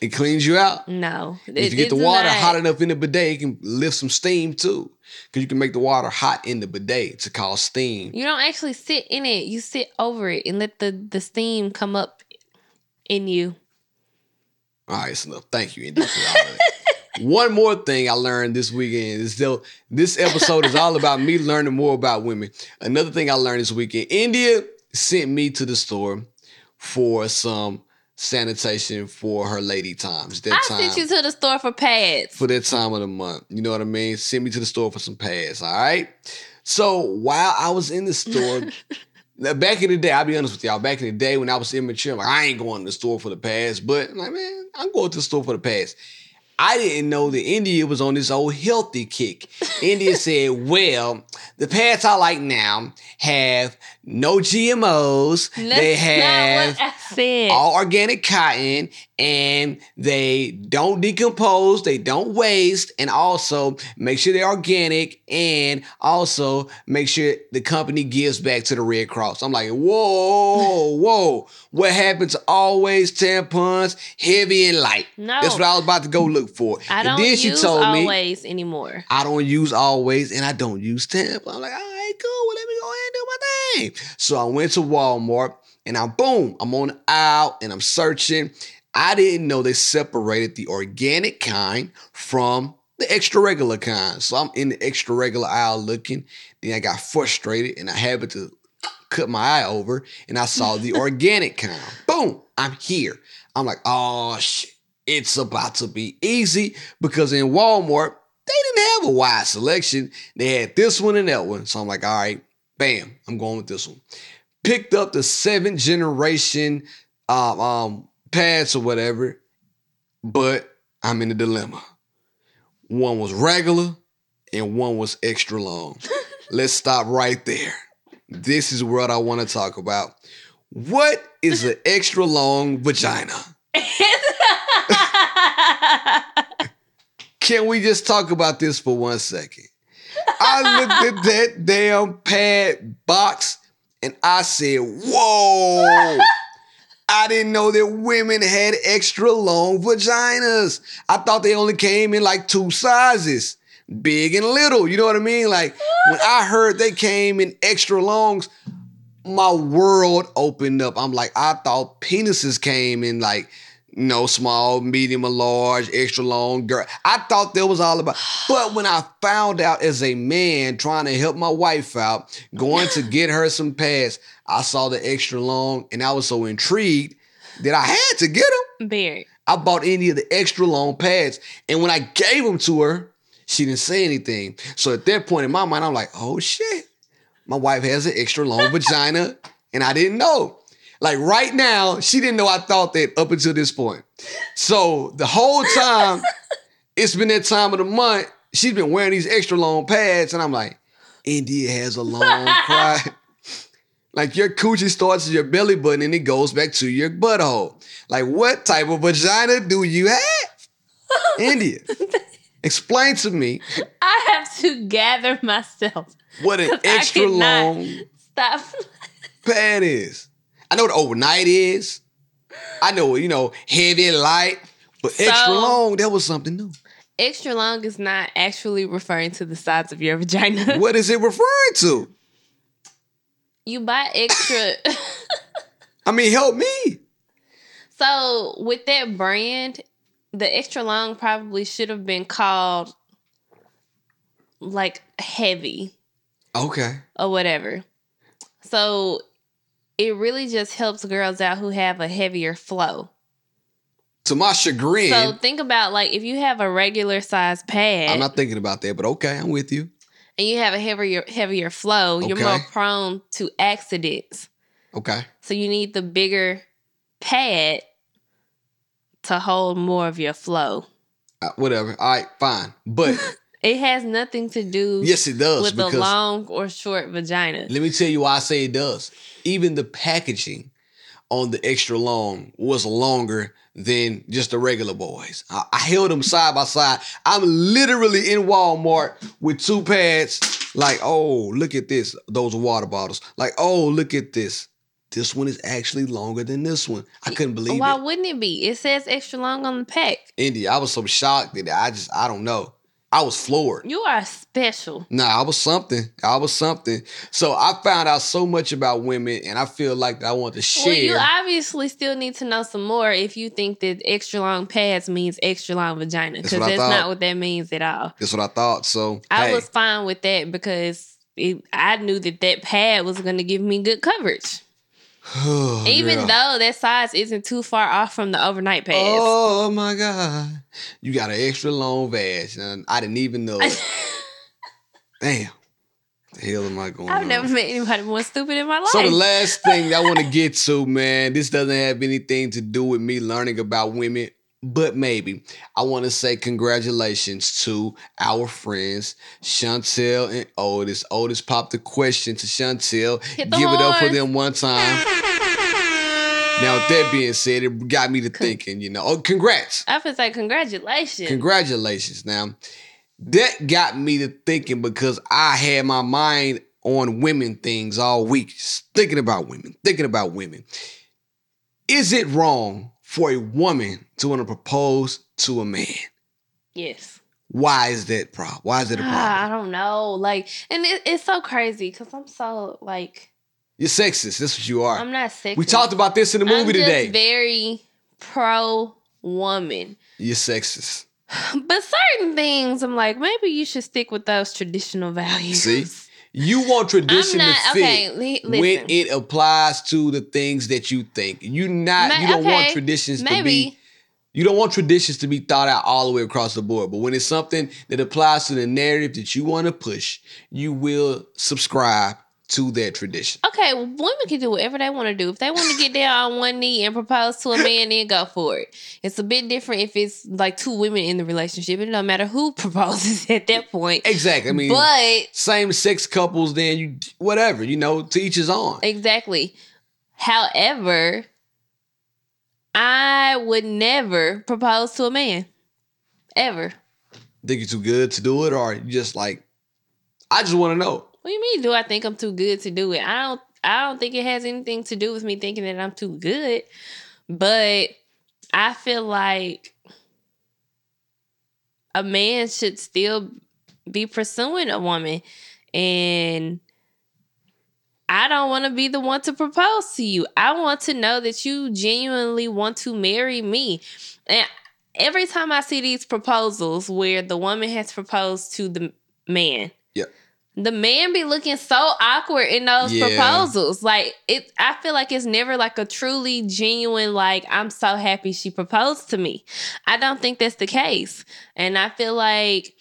It cleans you out. no. If you get the water hot enough in the bidet, it can lift some steam too. Because you can make the water hot in the bidet to cause steam. You don't actually sit in it. You sit over it and let the the steam come up in you. All right, enough. Thank you, Indy. for all of that. One more thing I learned this weekend is though this episode is all about me learning more about women. Another thing I learned this weekend, India sent me to the store for some sanitation for her lady times. That I time sent you to the store for pads. for that time of the month. You know what I mean? Send me to the store for some pads. All right. So while I was in the store, back in the day, I'll be honest with y'all. Back in the day when I was immature, I'm like, I ain't going to the store for the pads. But I'm like, man, I'm going to the store for the pads. I didn't know that India was on this old healthy kick. India said, well, the pads I like now have no GMOs. they have not what I said. all organic cotton and they don't decompose, they don't waste, and also make sure they're organic and also make sure the company gives back to the Red Cross. I'm like, whoa, whoa, what happened to always tampons, heavy and light? No. That's what I was about to go look for. I And don't then she use told me, always anymore. I don't use always and I don't use tampons. I'm like, all right, cool. Well, let me go ahead and do my thing. So I went to Walmart and I boom, I'm on the aisle and I'm searching. I didn't know they separated the organic kind from the extra regular kind. So I'm in the extra regular aisle looking. Then I got frustrated and I happened to cut my eye over and I saw the organic kind. Boom, I'm here. I'm like, oh shit, it's about to be easy because in Walmart, they didn't have a wide selection. They had this one and that one. So I'm like, all right, bam, I'm going with this one. Picked up the seventh generation um, um, pads or whatever, but I'm in a dilemma. One was regular and one was extra long. Let's stop right there. This is what I want to talk about. What is an extra long vagina? Can we just talk about this for one second? I looked at that damn pad box and I said, Whoa. I didn't know that women had extra long vaginas. I thought they only came in like two sizes big and little. You know what I mean? Like when I heard they came in extra longs, my world opened up. I'm like, I thought penises came in like, you know, small, medium, or large, extra long, girl. I thought that was all about. But when I found out as a man trying to help my wife out, going to get her some pads, I saw the extra long and I was so intrigued that I had to get them. Barry. I bought any of the extra long pads. And when I gave them to her, she didn't say anything. So at that point in my mind, I'm like, oh shit. My wife has an extra long vagina, and I didn't know. Like right now, she didn't know I thought that up until this point. So the whole time, it's been that time of the month, she's been wearing these extra long pads, and I'm like, India has a long cry. Like your coochie starts at your belly button and it goes back to your butthole. Like what type of vagina do you have? India. Explain to me I have to gather myself. what an extra long Stop. pad is. I know what overnight is. I know, you know, heavy, light, but extra long, that was something new. Extra long is not actually referring to the size of your vagina. What is it referring to? You buy extra. I mean, help me. so with that brand, the extra long probably should have been called like heavy Okay. or whatever. So it really just helps girls out who have a heavier flow. To my chagrin, So think about like if you have a regular size pad I'm not thinking about that, but okay, I'm with you. and you have a heavier heavier flow, you're more prone to accidents. Okay. So you need the bigger pad to hold more of your flow. Uh, whatever. All right, fine. But It has nothing to do yes, it does. with a long or short vagina. let me tell you why I say it does. Even the packaging on the extra long was longer than just the regular boys. I, I held them side by side. I'm literally in Walmart with two pads. Like, oh, look at this. Those are water bottles. Like, oh, look at this. This one is actually longer than this one. I couldn't believe Why it. Why wouldn't it be? It says extra long on the pack. India, I was so shocked that I just, I don't know. I was floored. You are special. Nah, I was something. I was something. So I found out so much about women, and I feel like I want to share. Well, you obviously still need to know some more if you think that extra long pads means extra long vagina, That's because what that's not what that means at all. That's what I thought. So I hey, was fine with that because it, I knew that that pad was going to give me good coverage, oh, even girl. though that size isn't too far off from the overnight pads. Oh my god, you got an extra long vag, and I didn't even know. it. Damn, the hell am I going? I've on? never met anybody more stupid in my life. So the last thing I want to get to, man, this doesn't have anything to do with me learning about women, but maybe I want to say congratulations to our friends Chantel and Otis. Otis popped the question to Chantel. Give it up for them one time. Now, with that being said, it got me to thinking. You know, oh, congrats. I would say congratulations. Congratulations. Now, that got me to thinking because I had my mind on women things all week, just thinking about women, thinking about women. Is it wrong for a woman to want to propose to a man? yes. Why is that problem? Why is it a Ah, I don't know. Like, and it, it's so crazy because I'm so like You're sexist. That's what you are. I'm not sexist. we talked about this in the movie today. Very pro woman, You're sexist. but certain things I'm like maybe you should stick with those traditional values. See? You want tradition not to fit okay. li- when it applies to the things that you think. You not Ma- you don't want okay, traditions to be You don't want traditions to be thought out all the way across the board. But when it's something that applies to the narrative that you want to push, you will subscribe to that tradition. Okay, well, women can do whatever they want to do. If they want to get down on one knee and propose to a man, then go for it. It's a bit different if it's like two women in the relationship. It don't matter who proposes at that point. Exactly. I mean, But same sex couples, then you whatever, you know, to each his own. exactly. However, I would never propose to a man. Ever. Think you're too good to do it, or you just like, I just want to know. What do you mean? Do I think I'm too good to do it? I don't. I don't think it has anything to do with me thinking that I'm too good, but I feel like a man should still be pursuing a woman, and I don't want to be the one to propose to you. I want to know that you genuinely want to marry me, and every time I see these proposals where the woman has proposed to the man Yep. The man be looking so awkward in those Yeah. proposals. Like it I feel like it's never like a truly genuine like I'm so happy she proposed to me. I don't think that's the case. And I feel like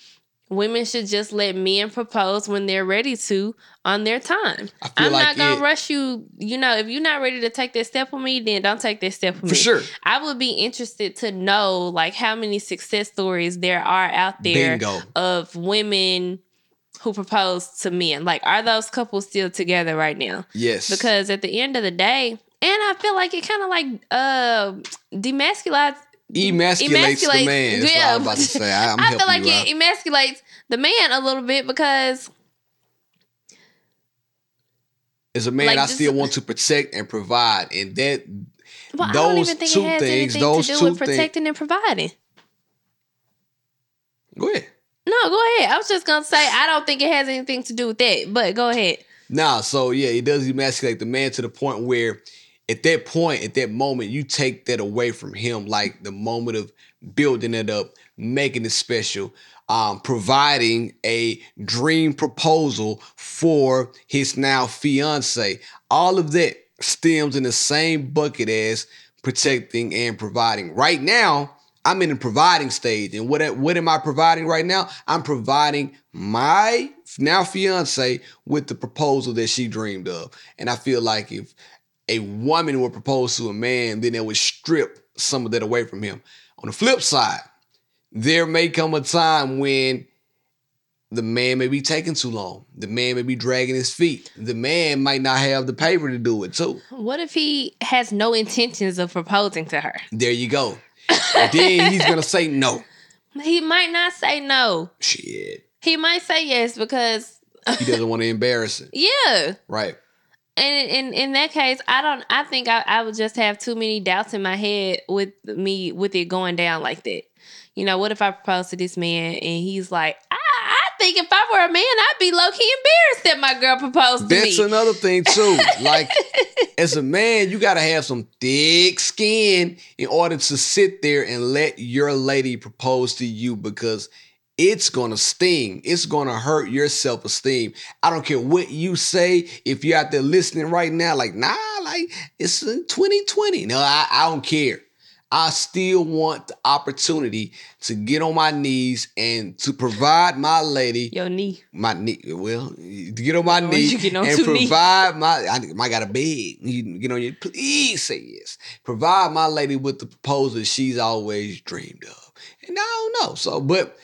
women should just let men propose when they're ready to on their time. I'm like not gonna it- rush you. You know, if you're not ready to take that step with me, then don't take that step with For me. sure. I would be interested to know like how many success stories there are out there Bingo. of women who proposed to men. Like, are those couples still together right now? Yes. Because at the end of the day, and I feel like it kind of like uh demasculates. emasculates, the man. That's what I was about to say. I, I feel like it emasculates the man a little bit because As a man, like, I just- still want to protect and provide, and that well, I don't Those even think two it has things, anything those to do two with protecting and providing. go ahead. No, go ahead. I was just gonna say I don't think it has anything to do with that, but go ahead. Nah, so yeah, it does emasculate the man to the point where at that point, at that moment, you take that away from him, like the moment of building it up, making it special, um, providing a dream proposal for his now fiance. All of that stems in the same bucket as protecting and providing. Right now, I'm in a providing stage. And what, what am I providing right now? I'm providing my now fiance with the proposal that she dreamed of. And I feel like if a woman would propose to a man, then it would strip some of that away from him. On the flip side, there may come a time when the man may be taking too long. The man may be dragging his feet. The man might not have the paper to do it too. What if he has no intentions of proposing to her? There you go. And then he's gonna say no. He might not say no. Shit. He might say yes because He doesn't want to embarrass it. yeah. Right. And in in that case, I don't. I think I, I would just have too many doubts in my head with me with it going down like that. You know, what if I propose to this man and he's like, I think if I were a man, I'd be low key embarrassed that my girl proposed to me. That's me. another thing too. Like as a man, you gotta have some thick skin in order to sit there and let your lady propose to you because it's gonna sting. It's gonna hurt your self-esteem. I don't care what you say. If you're out there listening right now, like, nah, like it's in 2020. No, I, I don't care. I still want the opportunity to get on my knees and to provide my lady Your knee. my knee. Well, to get on my Once knee on and provide my. I, I got a beg. You get on your. Please say yes. Provide my lady with the proposal she's always dreamed of. And I don't know. So, but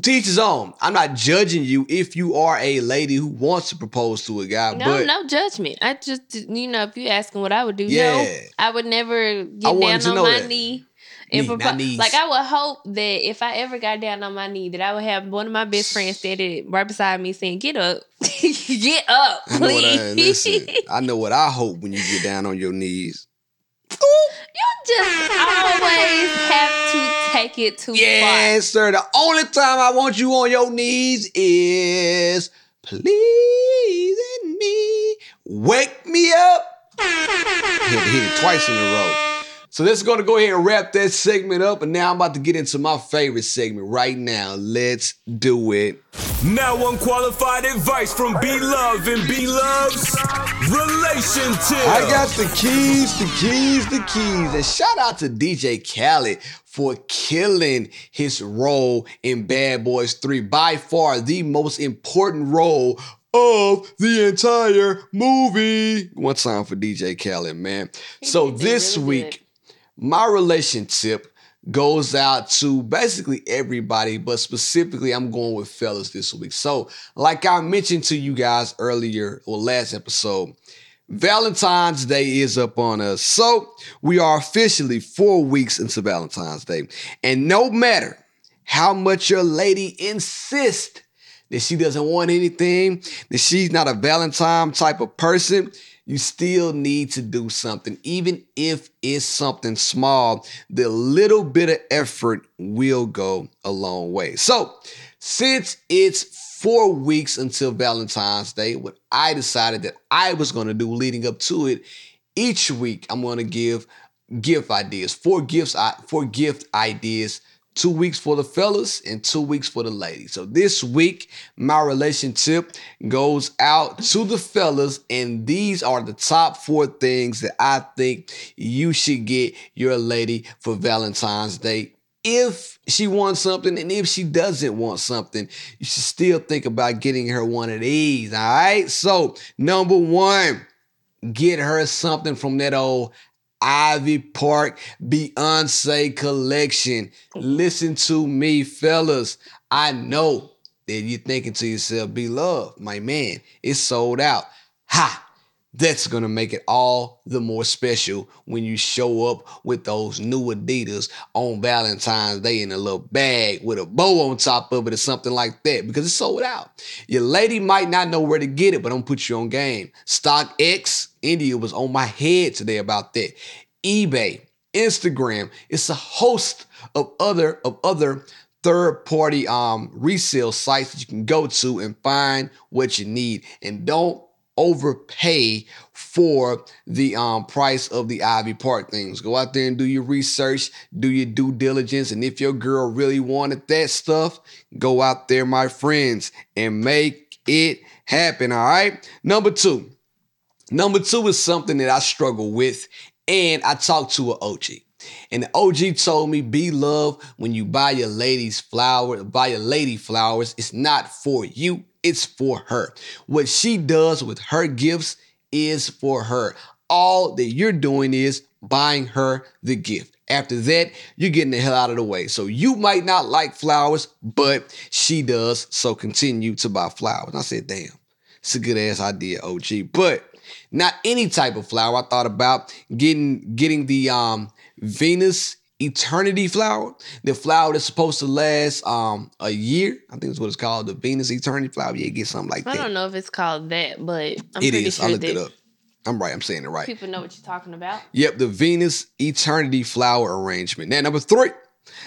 to each his own. I'm not judging you if you are a lady who wants to propose to a guy. No, but no judgment. I just, you know, if you asking what I would do, no, I would never get I down on my that. knee and propose. Like I would hope that if I ever got down on my knee, that I would have one of my best friends standing right beside me saying, "Get up, get up, I know what I please." listen. I know what I hope when you get down on your knees. You just always have to take it too far. Yes, sir. The only time I want you on your knees is pleasing me. Wake me up. Hit, hit it twice in a row. So this is going to go ahead and wrap that segment up. And now I'm about to get into my favorite segment right now. Let's do it. Now unqualified advice from B Love and B Love's relation tip. I got the keys, the keys, the keys. And shout out to DJ Khaled for killing his role in Bad Boys 3. By far the most important role of the entire movie. One time for DJ Khaled, man. So this really week, good. My relationship goes out to basically everybody, but specifically I'm going with fellas this week. So, like I mentioned to you guys earlier or last episode, Valentine's Day is up on us. So, we are officially four weeks into Valentine's Day. And no matter how much your lady insists that she doesn't want anything, that she's not a Valentine type of person, you still need to do something. Even if it's something small, the little bit of effort will go a long way. So, since it's four weeks until Valentine's Day, what I decided that I was going to do leading up to it, each week I'm going to give gift ideas, four gifts, four gift ideas two weeks for the fellas and two weeks for the ladies. So this week, my relationship goes out to the fellas, and these are the top four things that I think you should get your lady for Valentine's Day. If she wants something and if she doesn't want something, you should still think about getting her one of these. All right. So, number one, get her something from that old Ivy Park Beyonce collection. Listen to me, fellas. I know that you're thinking to yourself, B Love, my man, it's sold out. Ha! That's gonna make it all the more special when you show up with those new Adidas on Valentine's Day in a little bag with a bow on top of it or something like that because it's sold out. Your lady might not know where to get it, but I'm gonna put you on game. StockX India was on my head today about that. eBay, Instagram, it's a host of other of other third party um resale sites that you can go to and find what you need and don't overpay for the um price of the Ivy Park things. Go out there and do your research, do your due diligence, and if your girl really wanted that stuff, go out there, my friends, and make it happen. All right. Number two. Number two is something that I struggle with, and I talked to an OG. And the OG told me, B Love when you buy your lady's flower, buy your lady flowers, it's not for you, it's for her. What she does with her gifts is for her. All that you're doing is buying her the gift. After that, you're getting the hell out of the way. So you might not like flowers, but she does. So continue to buy flowers. And I said, damn, it's a good ass idea, OG. But not any type of flower. I thought about getting getting the um Venus Eternity flower, the flower that's supposed to last um a year. I think that's what it's called, the Venus Eternity flower. Yeah, get something like I that. I don't know if it's called that, but I'm It is. sure I looked it up. I'm right. I'm saying it right. people know what you're talking about. Yep, the Venus Eternity flower arrangement. Now, number three,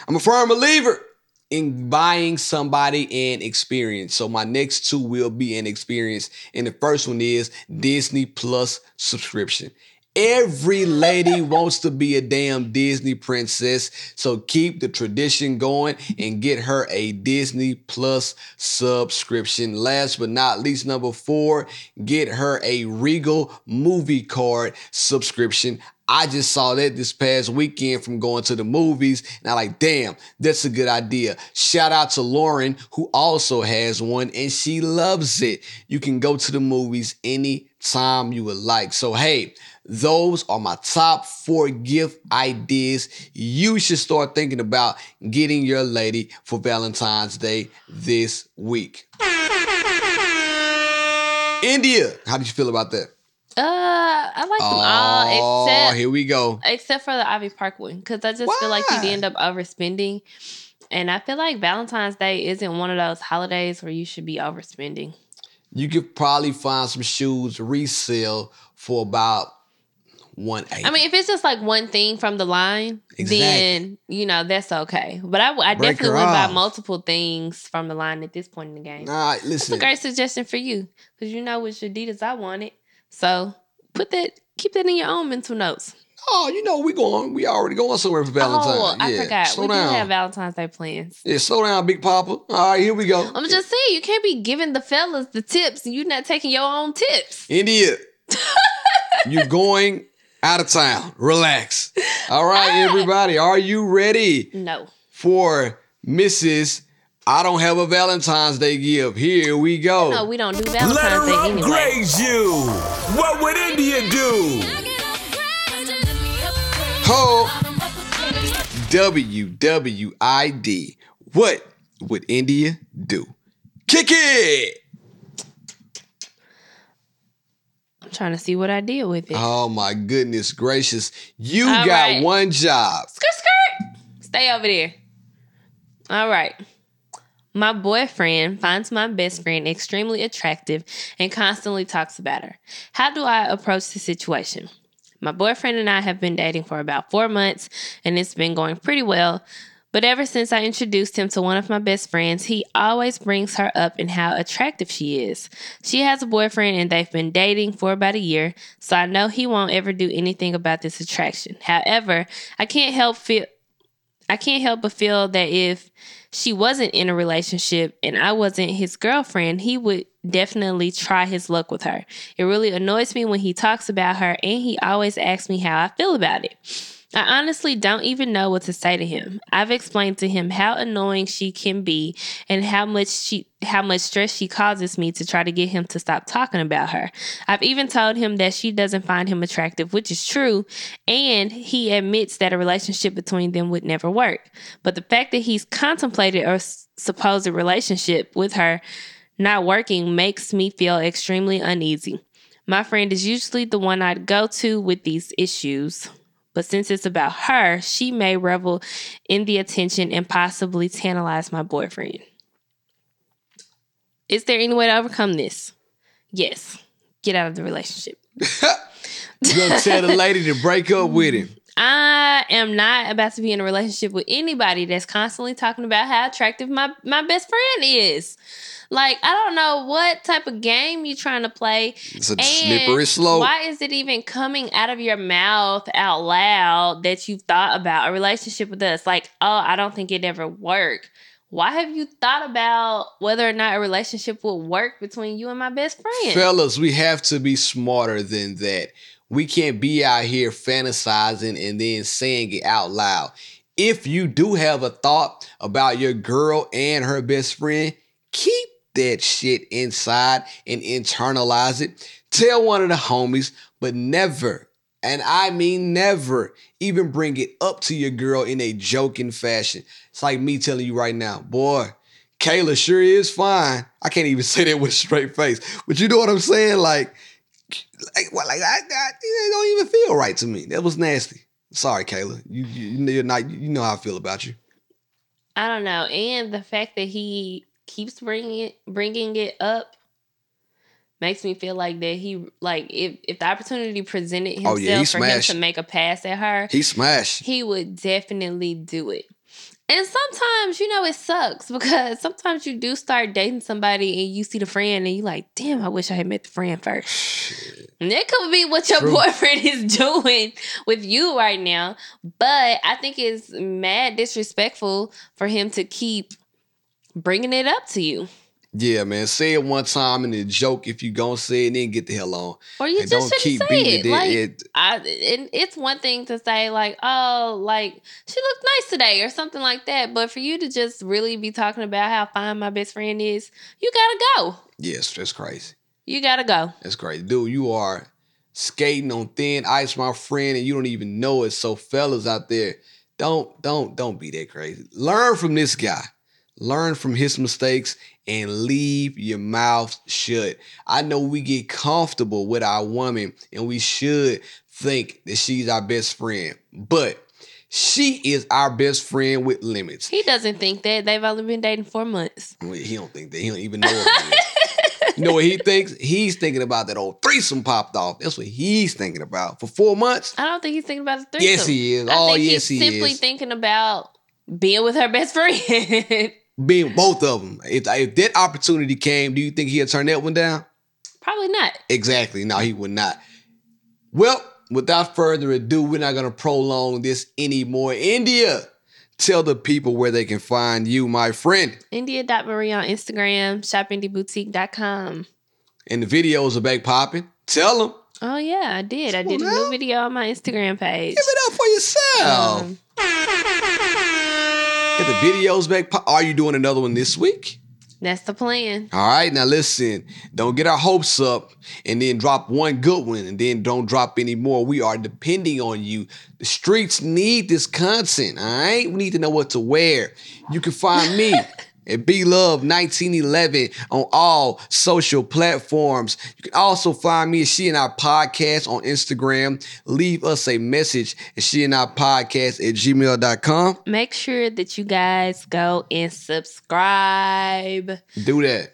I'm a firm believer in buying somebody an experience. So my next two will be an experience. And the first one is Disney Plus subscription. Every lady wants to be a damn Disney princess. So keep the tradition going and get her a Disney Plus subscription. Last but not least, number four, get her a Regal movie card subscription. I just saw that this past weekend from going to the movies, and I like, damn, that's a good idea. Shout out to Lauren, who also has one, and she loves it. You can go to the movies anytime you would like. So, hey, those are my top four gift ideas you should start thinking about getting your lady for Valentine's Day this week. India, how did you feel about that? Uh, I like them all Oh, except here we go. except for the Ivy Park one because I just feel like you'd end up overspending. And I feel like Valentine's Day isn't one of those holidays where you should be overspending. You could probably find some shoes resale for about one eight. I mean, if it's just like one thing from the line, Exactly. then you know that's okay. But I, I Break definitely would buy multiple things from the line at this point in the game. All right, That's a listen. great suggestion for you because you know which Adidas I wanted. So put that, keep that in your own mental notes. Oh, you know we going. We already going somewhere for Valentine's. Oh, I yeah. forgot. Slow we down. do have Valentine's Day plans. yeah, slow down, Big Papa. All right, here we go. I'm just saying, you can't be giving the fellas the tips and you not taking your own tips. India, you're going out of town. Relax. All right, ah. everybody, are you ready No. for Mrs. I don't have a Valentine's Day gift? Here we go. No, we don't do Let Valentine's her Day anyway. upgrade you. What would India do? Ho WWID. What would India do? Kick it. I'm trying to see what I did with it. Oh my goodness gracious. You All got right. one job. Skirt, skirt. Stay over there. All right. My boyfriend finds my best friend extremely attractive and constantly talks about her. How do I approach the situation? My boyfriend and I have been dating for about four months and it's been going pretty well. But ever since I introduced him to one of my best friends, he always brings her up and how attractive she is. She has a boyfriend and they've been dating for about a year, so I know he won't ever do anything about this attraction. However, I can't help feel I can't help but feel that if she wasn't in a relationship and I wasn't his girlfriend, he would definitely try his luck with her. It really annoys me when he talks about her and he always asks me how I feel about it. I honestly don't even know what to say to him. I've explained to him how annoying she can be and how much she how much stress she causes me to try to get him to stop talking about her. I've even told him that she doesn't find him attractive, which is true, and he admits that a relationship between them would never work. But the fact that he's contemplated a supposed relationship with her not working makes me feel extremely uneasy. My friend is usually the one I'd go to with these issues. But since it's about her, she may revel in the attention and possibly tantalize my boyfriend. Is there any way to overcome this? Yes. Get out of the relationship. You gonna tell the lady to break up with him. I am not about to be in a relationship with anybody that's constantly talking about how attractive my, my best friend is. Like, I don't know what type of game you're trying to play. It's a slippery slope. Why is it even coming out of your mouth out loud that you've thought about a relationship with us? Like, oh, I don't think it ever work. Why have you thought about whether or not a relationship will work between you and my best friend? Fellas, we have to be smarter than that. We can't be out here fantasizing and then saying it out loud. If you do have a thought about your girl and her best friend, keep that shit inside and internalize it. Tell one of the homies, but never, and I mean never, even bring it up to your girl in a joking fashion. It's like me telling you right now, boy, Kayla sure is fine. I can't even say that with a straight face, but you know what I'm saying? Like, like what? Like I, I it don't even feel right to me. That was nasty. Sorry, Kayla. You, you you're not. You know how I feel about you. I don't know. And the fact that he keeps bringing it, bringing it up makes me feel like that he like if if the opportunity presented himself Oh, yeah, for him to make a pass at her, He smashed. he would definitely do it. And sometimes, you know, it sucks because sometimes you do start dating somebody and you see the friend and you like, damn, I wish I had met the friend first. And that could be what your True. boyfriend is doing with you right now. But I think it's mad disrespectful for him to keep bringing it up to you. Yeah, man. Say it one time and then joke if you gonna say it, and then get the hell on. Or you and just don't shouldn't keep say beating it. it. Like, it. I, and it's one thing to say like, oh, like she looked nice today or something like that, but for you to just really be talking about how fine my best friend is, you gotta go. Yes, that's crazy. You gotta go. That's crazy, dude. You are skating on thin ice, my friend, and you don't even know it. So, fellas out there, don't, don't, don't be that crazy. Learn from this guy. Learn from his mistakes and leave your mouth shut. I know we get comfortable with our woman and we should think that she's our best friend, but she is our best friend with limits. He doesn't think that they've only been dating four months. Well, He don't think that. He don't even know. you know what he thinks? He's thinking about that old threesome popped off. That's what he's thinking about for four months. I don't think he's thinking about the threesome. Yes, he is. I Oh, yes, he's he simply is. Simply thinking about being with her best friend. Being both of them. If, if that opportunity came, do you think he'd turn that one down? Probably not. Exactly. No, he would not. Well, without further ado, we're not gonna prolong this anymore. India, tell the people where they can find you, my friend. India.Marie on Instagram, shopindieboutique.com. And the videos are back popping. Tell them. Oh yeah, I did. I did a new video on my Instagram page. Give it up for yourself. Um, Get the videos back. Are you doing another one this week? that's the plan. All right, now listen, don't get our hopes up and then drop one good one and then don't drop any more. We are depending on you. The streets need this content, all right? We need to know what to wear. You can find me at B Love 1911 on all social platforms. You can also find me at She and I Podcast on Instagram. Leave us a message at She and I Podcast at gmail.com. Make sure that you guys go and subscribe Do that.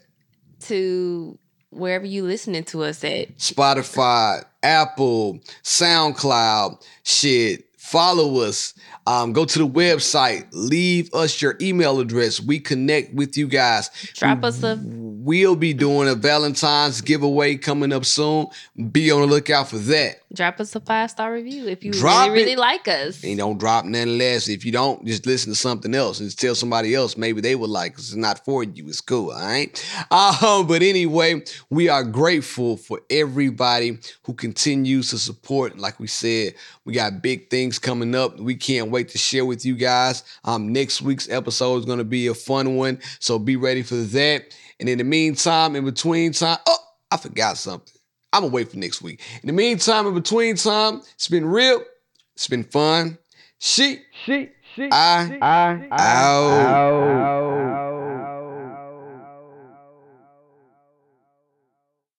to wherever you listening to us at. Spotify, Apple, SoundCloud, shit. Follow us. Um, go to the website. Leave us your email address. We connect with you guys. Drop us a We'll be doing a Valentine's giveaway coming up soon. Be on the lookout for that. drop us a five star review if you Drop really, really it. like us. And don't drop nothing less. If you don't, just listen to something else and tell somebody else. Maybe they would like. 'cause It's not for you. It's cool. All right. Um, but anyway, we are grateful for everybody who continues to support. Like we said, we got big things coming up. We can't wait to share with you guys. Um, next week's episode is going to be a fun one. So be ready for that. And in the meantime, in between time, oh, I forgot something. I'm gonna wait for next week. In the meantime, in between time, it's been real. It's been fun. She, She, she, I, I, out. out.